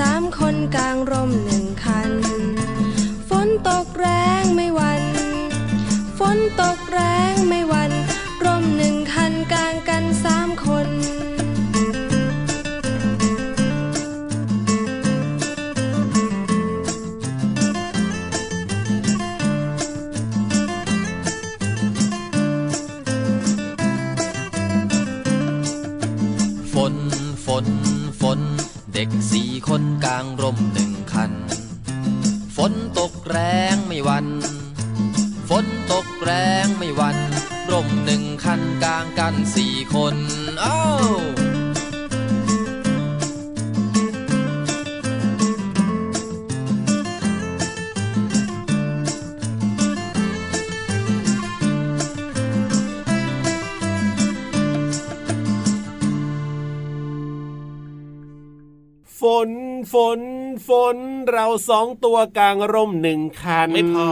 สามคนกลางร่มหนึ่ง ฝนฝน เราสองตัวกลางร่มหนึ่งคัน ไม่พอ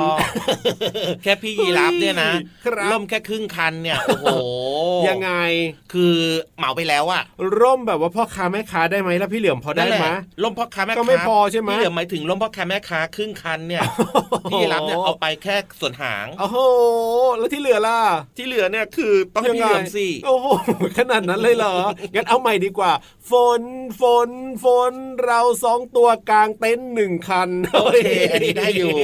แค่พี่ยีรับเนี่ยนะครับล่มแค่ครึ่งคันเนี่ยโอ้โหยังไงคือเหมาไปแล้วอะร่มแบบว่าพ่อค้าแม่ค้าได้ไหมแล้วพี่เหลือมพอได้นั่นแหละไหมล่มพ่อค้าแม่ค้าก็ไม่พอใช่ไหมพี่เหลือหมายถึงล่มพ่อค้าแม่ค้าครึ่งคันเนี่ยพี่ยีรับเนี่ยเอาไปแค่ส่วนหางโอ้โหแล้วที่เหลือล่ะที่เหลือเนี่ยคือต้องให้พี่เหลือมสิโอ้โหขนาดนั้นเลยเหรองั้นเอาใหม่ดีกว่า ฝนฝนฝนเราสองตัวกลางเต็นท์หนึ่งคันโอเคอันนี้ได้อยู่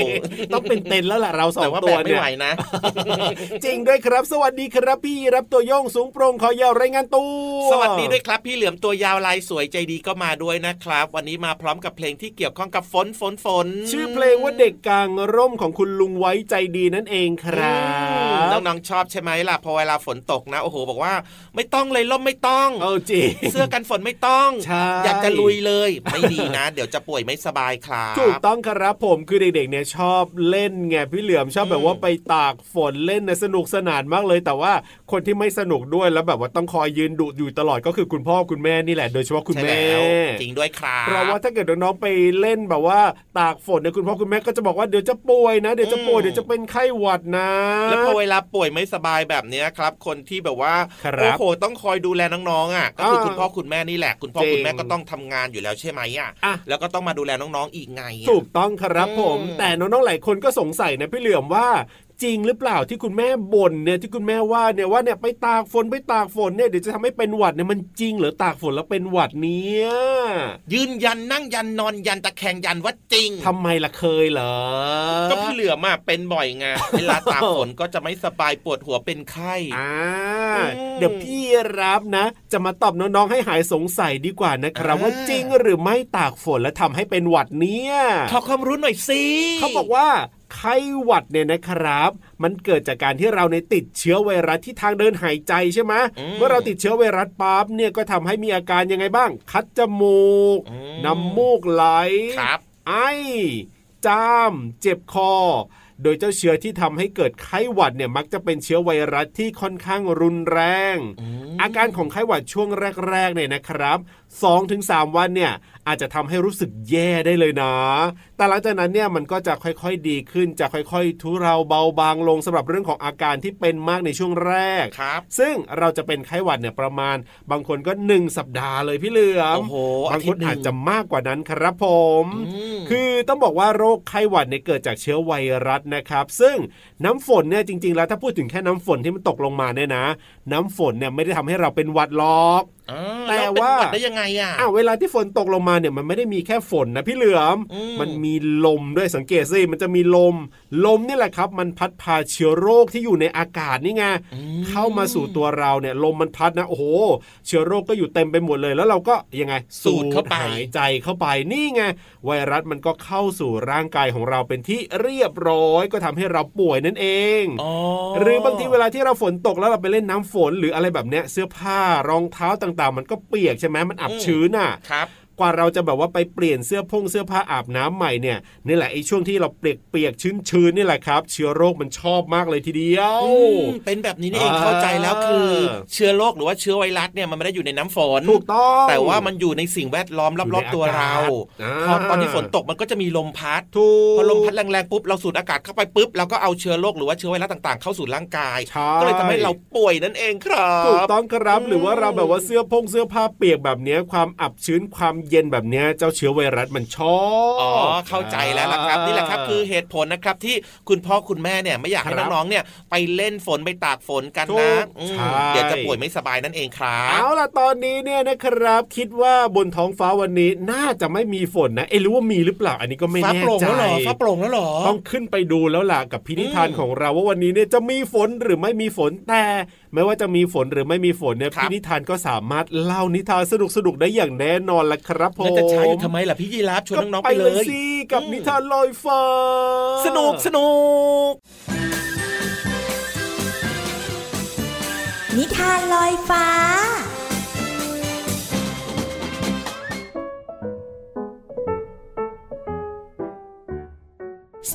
ต้องเป็นเต็นท์แล้วล่ะเราสอแต่งว่าตัแบวบไม่เนี่ยไหวนะ จริงด้วยครับ สวัสดีครับพี่รับตัวโยงสูงโปร่งคอยาวรายงานตัวสวัสดีด้วยครับ พี่เหลือมตัวยาวลายสวยใจดีก็มาด้วยนะครับ วันนี้มาพร้อมกับเพลงที่เกี่ยวข้องกับฝนฝนฝน ชื่อเพลงว่าเด็กกลางร่มของคุณลุงไว้ใจดีนั่นเองครับน้องๆชอบใช่ไหมล่ะพอเวลาฝนตกนะโอ้โหบอกว่า ไม่ต้องเลยล่มไม่ต้องเอาจริงเสื้อกันฝนไม่ต้องใช่อยากจะลุยเลย ไม่ดีนะ เดี๋ยวจะป่วยไม่สบายครับถูกต้องครับผมคือเด็กๆเนี่ยชอบเล่นไงพี่เหลือมชอบแบบว่าไปตากฝนเล่นนะสนุกสนานมากเลย แต่ว่าคนที่ไม่สนุกด้วยแล้วแบบว่าต้องคอยยืนดุอยู่ตลอดก็คือคุณพ่อคุณแม่นี่แหละ โดยเฉพาะคุณใช่แม่แล้วจริงด้วยครับเพราะว่าถ้าเกิดน้องๆไปเล่นแบบว่าตากฝนเนี่ยคุณพ่อคุณแม่ก็จะบอกว่าเดี๋ยวจะป่วยนะเดี๋ยวจะป่วยเดี๋ยวจะเป็นไข้หวัดนะ แล้วพอเวลาป่วยไม่สบายแบบเนี้ยครับ คนที่แบบว่าครับโอ้โหต้องคอยดูแลน้องๆอะก็คืออ่าคุณพ่อคุณแม่นี่แหละ คุณพ่อจริงคุณแม่ก็ต้องทำงานอยู่แล้วใช่ไหมอะอะแล้วก็ต้องมาดูแลน้องๆอีกไงอะถูกต้องครับผมอืมแต่น้องๆหลายคนก็สงสัยนะพี่เหลือมว่า จริงหรือเปล่าที่คุณแม่บ่นเนี่ยที่คุณแม่ว่าเนี่ยว่าเนี่ยไปตากฝนไปตากฝนเนี่ยเดี๋ยวจะทำให้เป็นหวัดเนี่ยมันจริงเหรือตากฝนแล้วเป็นหวัดเนี่ยยืนยันนั่งยันนอนยันตะแคงยันว่าจริงทำไมล่ะเคยเหรอก็พี่เหลือมอะเป็นบ่อยไงเวลาตากฝนก็จะไม่สบายปวดหัวเป็นไข้อ่าอืมเดี๋ยวพี่รับนะ จะมาตอบน้องๆให้หายสงสัยดีกว่านะครับอ่าว่าจริงหรือไม่ตากฝนแล้วทำให้เป็นหวัดเนี่ยขอความรู้หน่อยสิเขาบอกว่า ไข้หวัดเนี่ยนะครับ มันเกิดจากการที่เราในยติดเชื้อไวรัสที่ทางเดินหายใจใช่ไหมเมื่อเราติดเชื้อไวรัสปั๊บเนี่ยก็ทำให้มีอาการยังไงบ้าง คัดจมูกอืมน้ำมูกไหลครับไอจาม เจ็บคอโดยเจ้าเชื้อที่ทำให้เกิดไข้หวัดเนี่ยมักจะเป็นเชื้อไวรัสที่ค่อนข้างรุนแรงอาการของไข้หวัดช่วงแรกๆเนี่ยนะครับ 2-3 วันเนี่ยอาจจะทำให้รู้สึกแย่ได้เลยนะ แต่หลังจากนั้นเนี่ยมันก็จะค่อยๆดีขึ้น จะค่อยๆ ทุเราเบาบางลงสำหรับเรื่องของอาการที่เป็นมากในช่วงแรกครับ ซึ่งเราจะเป็นไข้หวัดเนี่ยประมาณ บางคนก็หนึ่งสัปดาห์เลยพี่เหลือมโอ้โหบางคนอาทิตย์หนึ่งอาจจะมากกว่านั้นครับผมอืมคือต้องบอกว่าโรคไข้หวัดเนี่ยเกิดจากเชื้อไวรัสนะครับ ซึ่งน้ำฝนเนี่ยจริง ๆ แล้วถ้าพูดถึงแค่น้ำฝนที่มันตกลงมาเนี่ยนะ น้ำฝนเนี่ยไม่ได้ทำให้เราเป็นหวัดหรอกอ๋อ แต่ล้เป็นว่าหดได้ยังไงอะอ้าวเวลาที่ฝนตกลงมาเนี่ยมันไม่ได้มีแค่ฝนนะพี่เหลือมอืมมันมีลมด้วยสังเกตสิมันจะมีลม ลมนี่แหละครับ มันพัดพาเชื้อโรคที่อยู่ในอากาศนี่ไงอืมเข้ามาสู่ตัวเราเนี่ย ลมมันพัดนะโอ้โห เชื้อโรคก็อยู่เต็มไปหมดเลยแล้วเราก็ยังไง สูดเข้าไปหายใจเข้าไปนี่ไงไวรัสมันก็เข้าสู่ร่างกายของเราเป็นที่เรียบร้อยก็ทำให้เราป่วยนั่นเองอ๋อหรือบางทีเวลาที่เราฝนตกแล้วเราไปเล่นน้ำฝนหรืออะไรแบบเนี้ยเสื้อผ้ารองเท้าต่างๆ มันก็เปียกใช่ไหมมันอับชื้นอะครับ กว่าเราจะแบบว่าไปเปลี่ยนเสื้อพงเสื้อผ้าอาบน้ำใหม่เนี่ยนี่แหละไอ้ช่วงที่เราเปียกเปียกชื้นชื้นๆนี่แหละครับ เชื้อโรคมันชอบมากเลยทีเดียวอืมเป็นแบบนี้นี่เองอ่าเข้าใจแล้วคือ เชื้อโรคหรือว่าเชื้อไวรัสเนี่ยมันไม่ได้อยู่ในน้ำฝนถูกต้อง แต่ว่ามันอยู่ในสิ่งแวดล้อมรอบๆตัวเราอ่าพอตอนที่ฝนตกมันก็จะมีลมพัดถูกพอลมพัดแรงๆปุ๊บเราสูดอากาศเข้าไปปุ๊บเราก็เอาเชื้อโรคหรือว่าเชื้อไวรัสต่างๆ เข้าสู่ร่างกายใช่ก็เลยทำให้เราป่วยนั่นเองครับถูกต้องครับอืมหรือว่าเราแบบว่าเสื้อพงเสื้อผ้าเปียกแบบเนี้ยความอับชื้นความเย็นแบบเนี้ยเจ้าเชื้อไวรัสมันชอบอ๋อเข้าใจแล้วล่ะครับนี่แหละครับคือเหตุผลนะครับที่คุณพ่อคุณแม่เนี่ยไม่อยากให้ครับน้องๆเนี่ยไปเล่นฝนไปตากฝนกันถูนะกอืมใช่เดี๋ยวจะป่วยไม่สบายนั่นเองครับเอาล่ะตอนนี้เนี่ยนะครับ คิดว่าบนท้องฟ้าวันนี้น่าจะไม่มีฝนนะเอ้รู้ว่ามีหรือเปล่าอันนี้ก็ไม่ฟ้าแน่โปร่งใจแล้วเหรอฟ้าโปร่งแล้วเหรอต้องขึ้นไปดูแล้วล่ะกับพินิธานอืมของเราว่าวันนี้เนี่ยจะมีฝนหรือไม่มีฝนแต่ ไม่ว่าจะมีฝนหรือไม่มีฝนเนี่ยครับพินิธานก็สามารถเล่านิทานสนุกสนุกๆได้อย่างแน่นอนละครับผมแล้วจะใช้อยู่ทำไมล่ะพี่ยีราฟชวนน้องๆก็ไปเลยสิกับอืมนิทานลอยฟ้า สนุกสนุกนิทานลอยฟ้า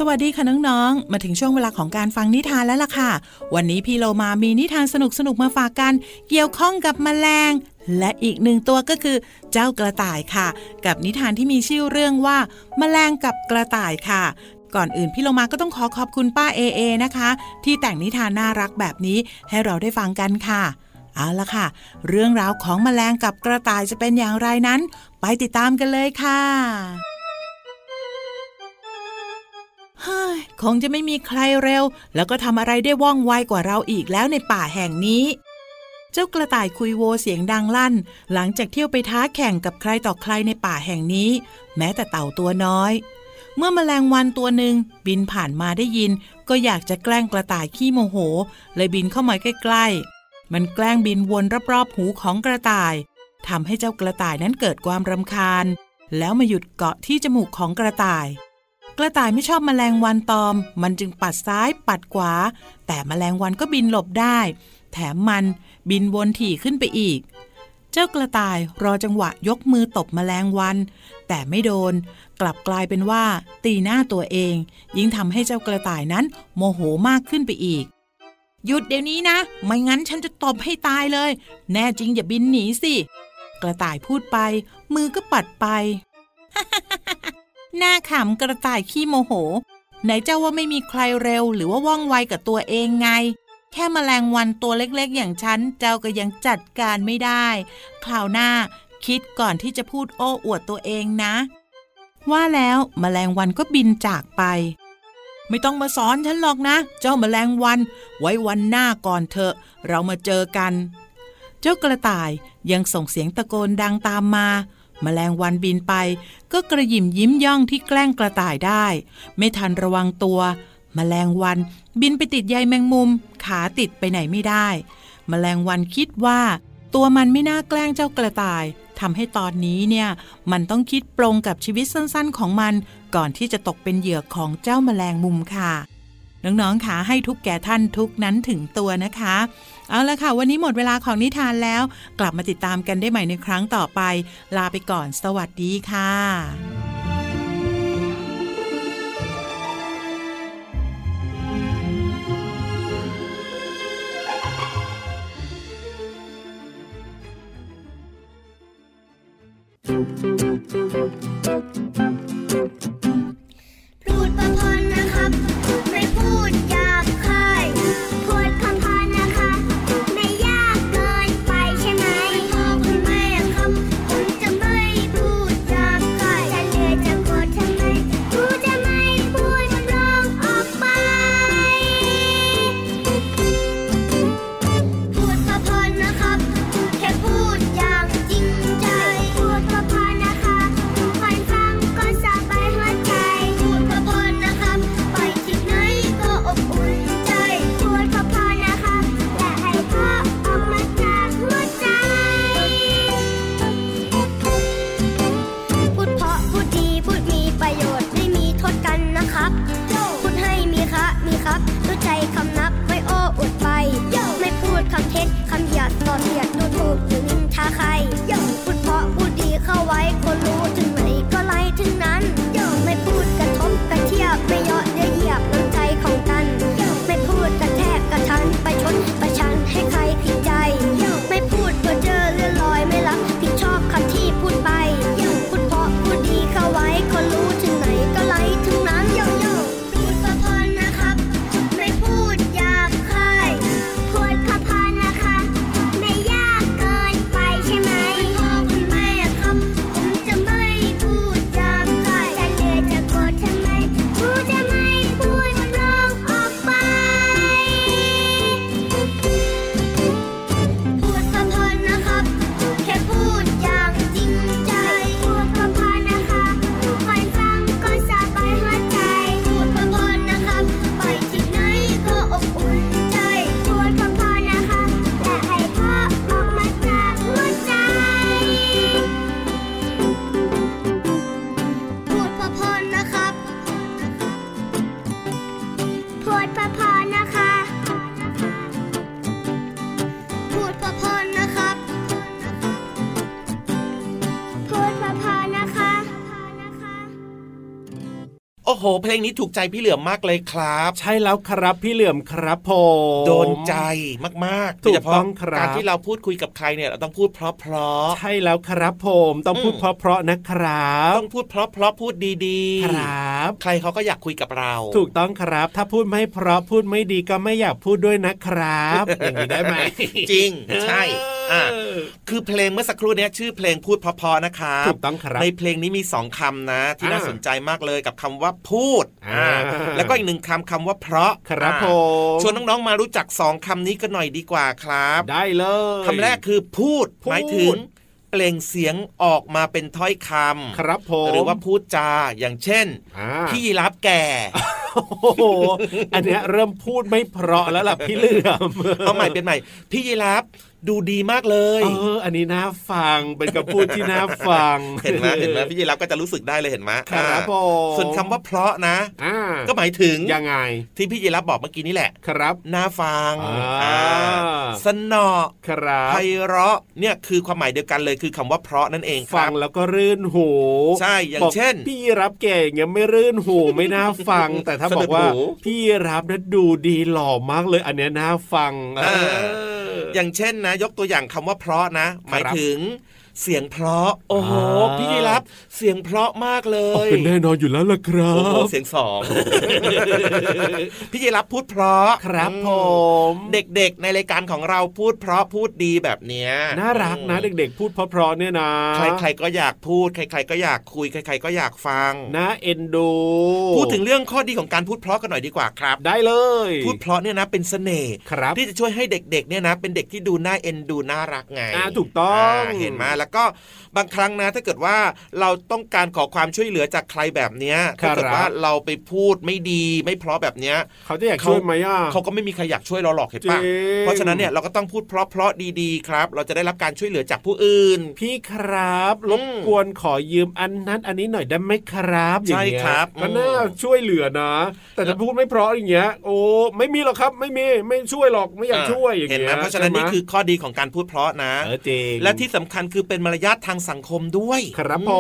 สวัสดีค่ะน้องๆ มาถึงช่วงเวลาของการฟังนิทานแล้วล่ะค่ะ วันนี้พี่โลมามีนิทานสนุกๆ มาฝากกันเกี่ยวข้องกับแมลง และอีกหนึ่งตัวก็คือเจ้ากระต่ายค่ะ กับนิทานที่มีชื่อเรื่องว่า แมลงกับกระต่ายค่ะ ก่อนอื่นพี่โลมาก็ต้องขอขอบคุณป้าเอเอนะคะ ที่แต่งนิทานน่ารักแบบนี้ให้เราได้ฟังกันค่ะเอาละค่ะ เรื่องราวของแมลงกับกระต่ายจะเป็นอย่างไรนั้น ไปติดตามกันเลยค่ะ คงจะไม่มีใครเร็ว แล้วก็ทำอะไรได้ว่องไวกว่าเราอีกแล้วในป่าแห่งนี้ เจ้ากระต่ายคุยโวเสียงดังลั่น หลังจากเที่ยวไปท้าแข่งกับใครต่อใครในป่าแห่งนี้ แม้แต่เต่าตัวน้อย เมื่อมแมลงวันตัวหนึ่งบินผ่านมาได้ยิน ก็อยากจะแกล้งกระต่ายขี้โมโห เลยบินเข้ามาใกล้ๆ มันแกล้งบินวนรอบๆหูของกระต่ายทำให้เจ้ากระต่ายนั้นเกิดความรำคาญ แล้วมาหยุดเกาะที่จมูกของกระต่าย กระต่ายไม่ชอบแมลงวันตอม มันจึงปัดซ้ายปัดขวา แต่แมลงวันก็บินหลบได้ แถมมันบินวนถี่ขึ้นไปอีก เจ้ากระต่ายรอจังหวะยกมือตบแมลงวัน แต่ไม่โดน กลับกลายเป็นว่า ตีหน้าตัวเอง ยิ่งทำให้เจ้ากระต่ายนั้นโมโหมากขึ้นไปอีก หยุดเดี๋ยวนี้นะ ไม่งั้นฉันจะตบให้ตายเลย แน่จริงอย่าบินหนีสิ กระต่ายพูดไป มือก็ปัดไป หน้าขำกระต่ายขี้โมโห ไหนเจ้าว่าไม่มีใครเร็ว หรือว่าว่องไวกับตัวเองไง แค่แมลงวันตัวเล็กๆ อย่างฉัน เจ้าก็ยังจัดการไม่ได้ คราวหน้าคิดก่อนที่จะพูดโอ้อวดตัวเองนะ ว่าแล้วแมลงวันก็บินจากไป ไม่ต้องมาสอนฉันหรอกนะ เจ้าแมลงวัน ไว้วันหน้าก่อนเถอะ เรามาเจอกัน เจ้ากระต่ายยังส่งเสียงตะโกนดังตามมา แมลงวันบินไป ก็กระหยิมยิ้มย่องที่แกล้งกระต่ายได้ ไม่ทันระวังตัวแมลงวันบินไปติดใยแมงมุม ขาติดไปไหนไม่ได้แมลงวันคิดว่า ตัวมันไม่น่าแกล้งเจ้ากระต่ายทำให้ตอนนี้เนี่ย มันต้องคิดปรงกับชีวิตสั้นๆ ของมัน ก่อนที่จะตกเป็นเหยื่อของเจ้าแมลงมุมค่ะน้องๆค่ะให้ทุกแก่ท่านทุกนั้นถึงตัวนะคะ เอาละค่ะ วันนี้หมดเวลาของนิทานแล้ว กลับมาติดตามกันได้ใหม่ในครั้งต่อไป ลาไปก่อน สวัสดีค่ะ เพลงนี้ถูกใจพี่เหลือมมากเลยครับ ใช่แล้วครับพี่เหลื่อมครับผมโดนใจมากๆถูกโดยเฉพาะต้องครับการที่เราพูดคุยกับใครเนี่ยเราต้องพูดเพราะเพราะใช่แล้วครับผมต้องพูดอืมเพราะๆนะครับต้องพูดเพราะเพราะพูดดีๆครับ ใครเขาก็อยากคุยกับเรา ถูกต้องครับ ถ้าพูดไม่เพราะพูดไม่ดีก็ไม่อยากพูดด้วยนะครับ อย่างนี้ได้ไหมจริง ใช่เออะอคือเพลงเมื่อสักครู่เนี้ยชื่อเพลงพูดเพราะๆนะครับถูกต้องครับในเพลงนี้มีสองคำนะ ที่อ่าน่าสนใจมากเลยกับคำว่าพูดอ่าแล้วก็อีกหนึ่งคำคำว่าเพราะครับอ่าผมชวนน้องๆมารู้จักสองคำนี้กันหน่อยดีกว่าครับ ได้เลยคำแรกคือพูดพูดหมายถึง เปล่งเสียงออกมาเป็นถ้อยคำครับผมหรือว่าพูดจาอย่างเช่นอ่าพี่ยีรับแก่โอ้โหอันเนี้ยเริ่มพูดไม่เพราะแล้วล่ะพี่เหลื่อมเอาใหม่เป็นใหม่พี่ยีรับ ดูดีมากเลยเอออันนี้น่าฟังเป็นคำพูดที่น่าฟัง เห็นไหมเห็นไหมพี่ยีรับก็จะรู้สึกได้เลยเห็นไหมครับอ่าผมส่วนคำว่าเพราะนะอ่าก็หมายถึงยังไง ที่พี่ยีรับบอกเมื่อกี้นี่แหละครับน่าฟังอ่าอ่าสนอครับไพเราะเนี่ยคือความหมายเดียวกันเลยคือคำว่าเพราะนั่นเองคฟัรังบแล้วก็รื่นหูใช่อย่างบอกเช่น พี่รับเก่งยังไม่รื่นหูไม่น่าฟัง แต่ถ้าสะบดุอดกว่าหูพี่รับนั้นดูดีหล่อมากเลยอันเนี้ยน่าฟังเออ อย่างเช่นนะ ยกตัวอย่างคำว่าเพราะนะ หมายถึง เสียงเพราะ โอ้โหอ่าพี่ยีรับเสียงเพราะมากเลอ๋อยเป็นแน่นอนอยู่แล้วล่ะครัโอ้โหบเสียงสองพี่ยีรับพูดเพราะครับอืผม เด็กๆ ในรายการของเราพูดเพราะพูดดีแบบเนี้ยน่ารักนะ เด็กๆ พูดเพราะๆเนี่ยนะใครๆก็อยากพูดใคร ๆ ก็อยากคุยใคร ๆ ก็อยากฟังน่าเอ็นดูพูดถึงเรื่องข้อดีของการพูดเพราะกันหน่อยดีกว่าครับ ได้เลย พูดเพราะเนี่ยนะเป็นเสน่ห์ครับที่จะช่วยให้เด็กๆเนี่ยนะ เป็นเด็กที่ดูน่าเอ็นดูน่ารักไงอ่าถูกต้องาเห็นไหมแล้วก็บางครั้งนะถ้าเกิดว่าเราต้องการขอความช่วยเหลือจากใครแบบเนี้ยครัถ้าบเกิดว่าเราไปพูดไม่ดีไม่เพราะแบบเนี้ยเขาจะอยากช่วยไหมอะเขาก็ไม่มีใครอยากช่วยเราหรอกเห็นปะจริงเพราะฉะนั้นเนี่ยเราก็ต้องพูดเพราะๆดีๆครับ เราจะได้รับการช่วยเหลือจากผู้อื่น พี่ครับอืมรบกวนขอยืมอันนั้นอันนี้หน่อยได้ไหมครับอย่างเงี้ยใช่ครับก็น่าช่วยเหลือนะ แต่ถ้าพูดไม่เพราะอย่างเงี้ยโอ้ไม่มีหรอกครับไม่มีไม่ช่วยหรอกไม่อยากช่วยอย่างเห็นเงี้ยไหมเพราะฉะนั้นนี่คือข้อดีของการพูดเพราะนะเออจริงและที่สำคัญคือเป็นมารยาททางสังคมด้วย ครับอืผ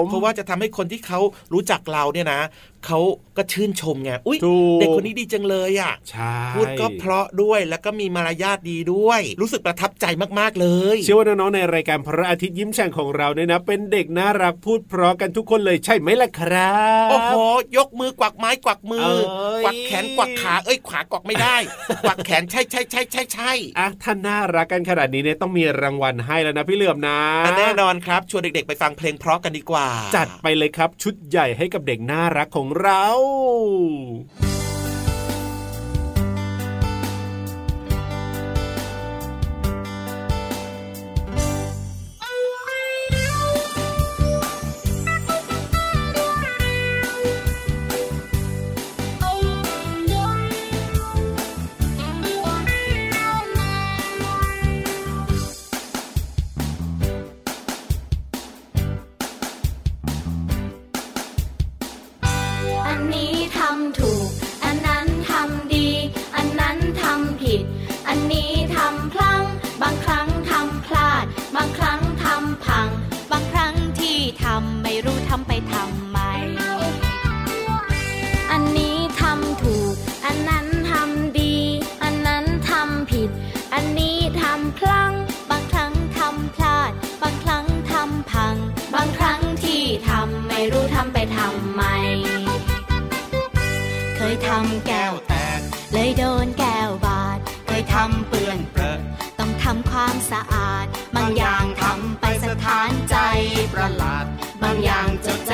ม เพราะว่าจะทำให้คนที่เขารู้จักเราเนี่ยนะเขาก็ชื่นชมไงอุ้ยถูกเด็กคนนี้ดีจังเลยอะใช่พูดก็เพราะด้วยแล้วก็มีมารยาทดีด้วย รู้สึกประทับใจมากๆเลย เชื่อว่าน้องๆในรายการพระอาทิตย์ยิ้มแฉ่งของเราเนี่ยนะ เป็นเด็กน่ารักพูดเพราะกันทุกคนเลยใช่ไหมล่ะครับโอ้โหยกมือกวักไม้กวักมือเอ้ยกวักแขนกวักขาเอ้ยขวากวักไม่ได้ กวักแขนใช่ใช่ใช่ใช่ใช่อะถ้าน่ารักกันขนาดนี้เนี่ยต้องมีรางวัลให้แล้วนะพี่เหลื่อมนะอะแน่นอนครับชวนเด็กๆไปฟังเพลงเพราะกันดีกว่า จัดไปเลยครับชุดใหญ่ให้กับเด็กน่ารักของเรา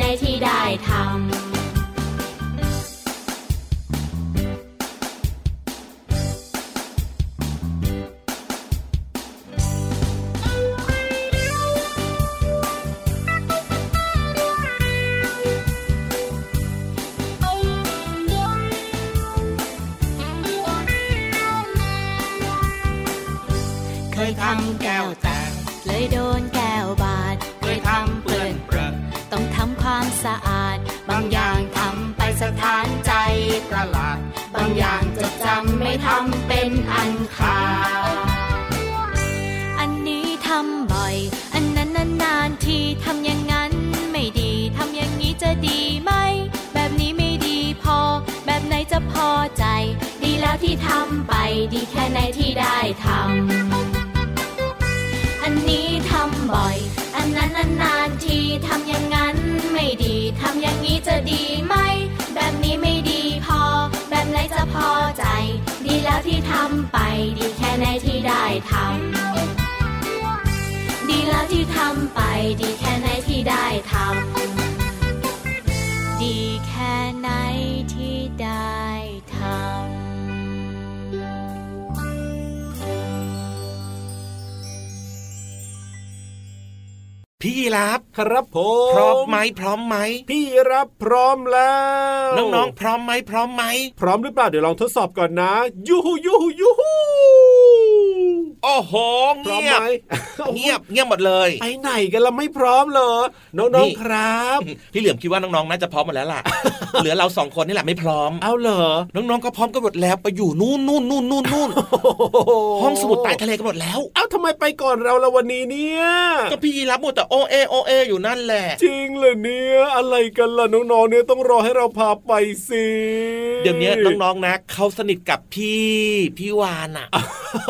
ในที่ได้ทำำไปดีแค่ไหนที่ได้ทำ อันนี้ทำบ่อย อันนั้นนานๆทีทำอย่างนั้นไม่ดีทำอย่างนี้จะดีไหม แบบนี้ไม่ดีพอ แบบไหนจะพอใจ ดีแล้วที่ทำไป ดีแค่ไหนที่ได้ทำ ดีแล้วที่ทำไป ดีแค่ไหนที่ได้ทำ พี่ยีรับครับผมพร้อมไหมพร้อมไหมพี่รับพร้อมแล้วน้องๆพร้อมไหมพร้อมไหมพร้อมหรือเปล่าเดี๋ยวลองทดสอบก่อนนะยูฮูยูฮูยูฮู โอ้โหพร้อมเงียไหบมเงียบเงียบหมดเลยไปไหนกันละไม่พร้อมเหรอน้องๆครับพี่เหลือมคิดว่าน้องๆน่าจะพร้อมหมดแล้วล่ะเหลือเราสองคนนี่แหละไม่พร้อมเอาเหรอน้องๆก็พร้อมกันหมดแล้วไปอยู่นู่นนู่นนู่นนู่นนู่นห้องสมุดใต้ทะเลกันหมดแล้ว เอ้าทำไมไปก่อนเราละวันนี้เนี่ยก็พี่ยีรับหมดแต่โอเอโอเออยู่นั่นแหละ จริงเหรอเนี่ยอะไรกันล่ะน้องๆเนี่ยต้องรอให้เราพาไปสิเดี๋ยวนี้น้องๆนะเขาสนิทกับพี่พี่วานอะ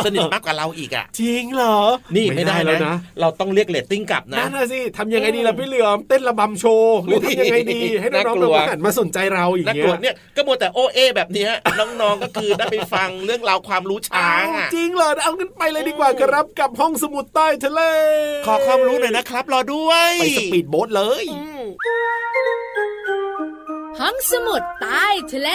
สนิทมากกว่าเราอีกอะจริงเหรอ นี่ไม่ได้แล้วนะนะเราต้องเรียกเรตติ้งกลับนะนั่นน่ะสิทำยังไงดีล่ะพี่เหลือมเต้นระบำโชว์หรือทำยังไงดี ให้น้องๆน่ากแบลับวว่าหันมาสนใจเราอย่างนักเงี้กวดเนี่ยก็มัวแต่โอเอแบบเนี้ยน้องๆก็คือได้ไปฟังเรื่องราวความรู้ช้างอะจริงเหรอเอากันไปเลยดีกว่าครับกับห้องสมุดใต้ทะเล ขอความรู้หน่อยนะครับ รอด้วยไปสปีดโบ๊ทเลยอืมห้องสมุดใต้ทะเล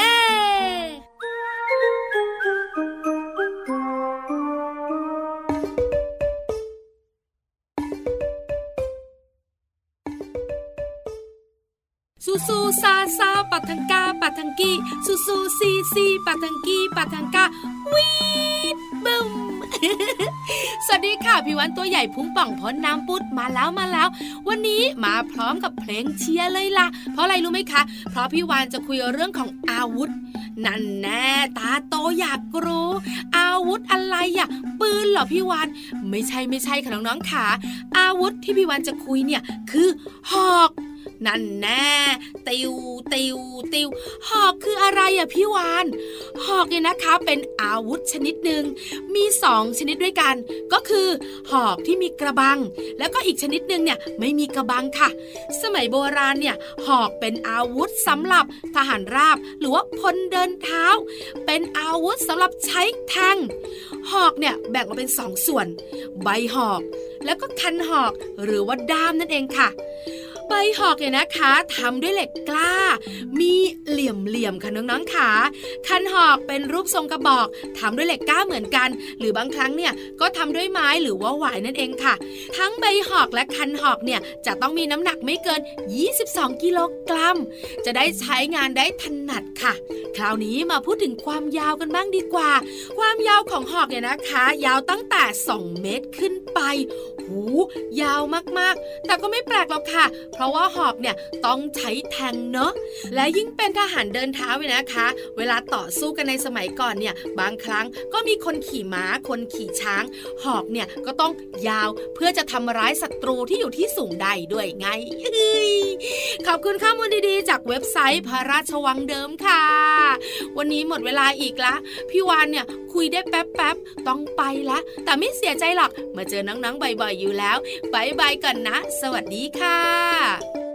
ซูซูซาซาปัทังกาปัทังกีซูซูซีซีปัทังกีปัทังกาวีดบึมสวัสดีค่ะพี่วันตัวใหญ่พุงป่องพ้นน้ำปุดมาแล้วมาแล้ว วันนี้มาพร้อมกับเพลงเชียร์เลยล่ะ เพราะอะไรรู้ไหมคะ เพราะพี่วานจะคุยเรื่องของอาวุธ นั่นแน่ตาโตอยากรู้อาวุธอะไรอะปืนเหรอพี่วานไม่ใช่ไม่ใช่ค่ะน้องๆค่ะอาวุธที่พี่วานจะคุยเนี่ยคือหอก นั่นแน่ติวติวติวหอกคืออะไรอะพี่วานหอกเนี่ยนะคะเป็นอาวุธชนิดหนึ่งมีสองชนิดด้วยกัน ก็คือหอกที่มีกระบัง แล้วก็อีกชนิดหนึ่งเนี่ยไม่มีกระบังค่ะ สมัยโบราณเนี่ยหอกเป็นอาวุธสำหรับทหารราบ หรือว่าพลเดินเท้า เป็นอาวุธสำหรับใช้แทงหอกเนี่ยแบ่งออกเป็นสองส่วน ใบหอก แล้วก็คันหอกหรือว่าด้ามนั่นเองค่ะ ใบหอกเนี่ยนะคะทำด้วยเหล็กกล้า มีเหลี่ยมเหลี่ยมๆค่ะน้องๆค่ะคันหอกเป็นรูปทรงกระบอกทำด้วยเหล็กกล้าเหมือนกัน หรือบางครั้งเนี่ยก็ทำด้วยไม้หรือว่าหวายนั่นเองค่ะ ทั้งใบหอกและคันหอกเนี่ยจะต้องมีน้ำหนักไม่เกิน 22 กิโลกรัม จะได้ใช้งานได้ถนัดค่ะ คราวนี้มาพูดถึงความยาวกันบ้างดีกว่า ความยาวของหอกเนี่ยนะคะ ยาวตั้งแต่ 2 เมตรขึ้นไป หูยาวมากๆ แต่ก็ไม่แปลกหรอกค่ะ เพราะว่าหอกเนี่ยต้องใช้แทงเนาะ และยิ่งเป็นทหารเดินเท้าเนี่ยนะคะ เวลาต่อสู้กันในสมัยก่อนเนี่ย บางครั้งก็มีคนขี่ม้า คนขี่ช้าง หอกเนี่ยก็ต้องยาวเพื่อจะทำร้ายศัตรูที่อยู่ที่สูงใดด้วยไงขอบคุณข้อมูลดีๆ จากเว็บไซต์พระราชวังเดิมค่ะ วันนี้หมดเวลาอีกละ พี่วานเนี่ย คุยได้แป๊บๆต้องไปละ แต่ไม่เสียใจหรอก มาเจอน้องๆบ่อยๆอยู่แล้วบายบายก่อนนะ สวัสดีค่ะ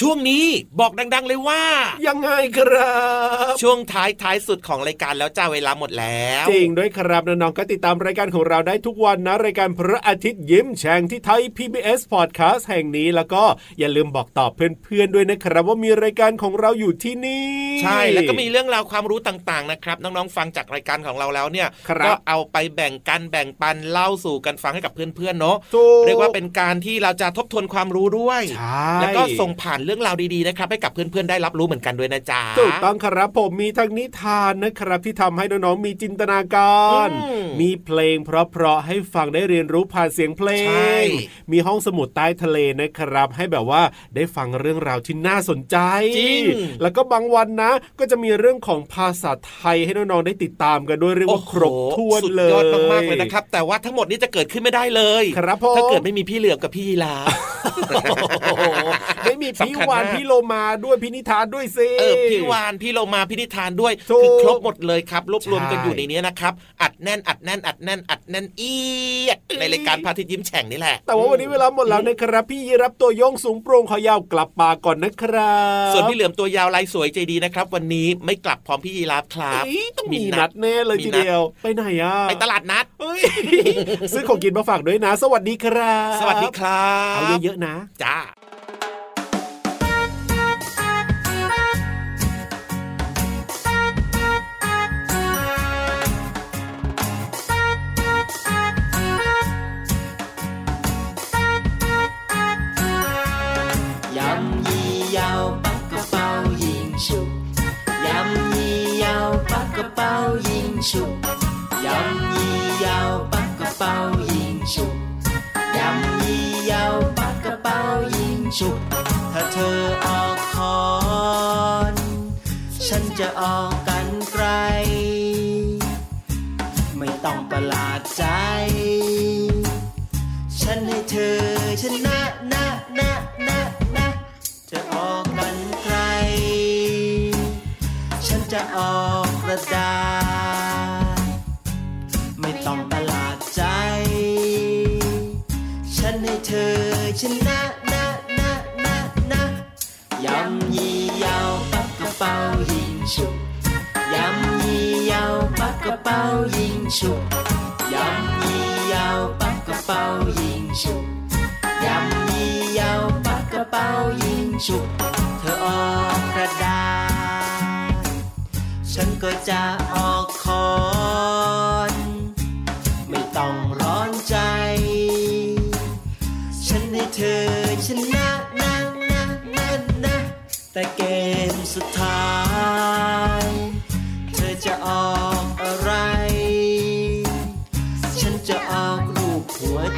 ช่วงนี้บอกดัง ๆ เลยว่า ยังไงครับ ช่วงท้ายท้ายสุดของรายการแล้วจ้าเวลาหมดแล้ว จริงด้วยครับน้องๆก็ติดตามรายการของเราได้ทุกวันนะ รายการพระอาทิตย์ยิ้มแฉ่งที่ไทย PBS Podcast แห่งนี้แล้วก็อย่าลืมบอกต่อเพื่อนๆด้วยนะครับ ว่ามีรายการของเราอยู่ที่นี่ ใช่แล้วก็มีเรื่องราวความรู้ต่างๆนะครับ น้องๆฟังจากรายการของเราแล้วเนี่ยครับก็เอาไปแบ่งกันแบ่งปันเล่าสู่กันฟังให้กับเพื่อนๆเนาะถูกเรียกว่าเป็นการที่เราจะทบทวนความรู้ด้วยใช่แล้วก็ส่งผ่านเรื่องราวดีๆนะครับให้กับเพื่อนๆได้รับรู้เหมือนกันด้วยนะจ๊ะถูกต้องครับผมมีทั้งนิทานนะครับที่ทำให้น้องๆมีจินตนาการอืมมีเพลงเพราะๆให้ฟังได้เรียนรู้ผ่านเสียงเพลใช่งมีห้องสมุดใต้ทะเลนะครับ ให้แบบว่าได้ฟังเรื่องราวที่น่าสนใจจริงแล้วก็บางวันนะ ก็จะมีเรื่องของภาษาไทยให้น้องๆได้ติดตามกันด้วยเรียกว่าครบถ้วนสุดเลยยอดมากๆเลยนะครับ แต่ว่าทั้งหมดนี้จะเกิดขึ้นไม่ได้เลย ครับผมถ้าเกิดไม่มีพี่เหลือมกับพี่ยีราฟโอ้โหไม่มีพี่สำคัญวานมากพี่โลมาด้วยพี่นิทานด้วยสิเออพี่วานพี่โลมาพี่นิทานด้วยถูกคือครบหมดเลยครับรวบรวมกันใช่อยู่ในนี้นะครับ อัดแน่นอัดแน่นอัดแน่นอัดแน่นเอียดในรายการพระอาทิตย์ยิ้มแฉ่งนี่แหละ แต่ว่าวันนี้เวลาหมดแล้วนะครับพี่ยีรับตัวโยงสูงโปร่งขอยาวกลับป่าก่อนนะครับส่วนพี่เหลือมตัวยาวลายสวยใจดีนะครับ วันนี้ไม่กลับพร้อมพี่ยีราฟครับเอ้ยต้องมีนัดแน่เลยมีทีนัดเดียว ไปไหนอะไปตลาดนัดเอ้ยซื้อของกินมาฝากด้วยนะ สวัสดีครับ สวัสดีครับเอาเยอะๆนะจ้า 包现熟，任意又不个包现熟，任意又不个包现熟。ถ้าเธอออกคอน ฉันจะออกกันไกล ไม่ต้องประหลาดใจ ฉันให้เธอชนะนะนะนะนะ จะออกกันใคร ฉันจะออก ก นะนะนะนะนะยำยี่ยาวปักกระเป๋ายิงฉุกยำยี่ยาวปักกระเป๋ายิงฉุกยำยี่ยาวปักกระเป๋ายิงฉุกยำยี่ยาวปากกระเป๋ายิงฉุกเธอออกกระดาษฉันก็จะออกคอ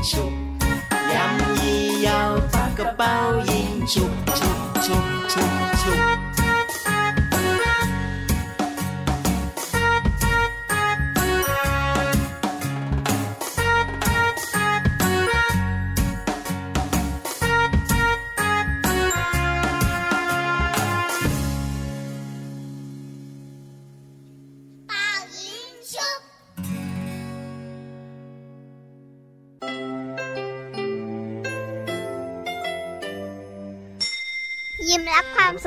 ยิงฉุกยำยี่ยาวปักก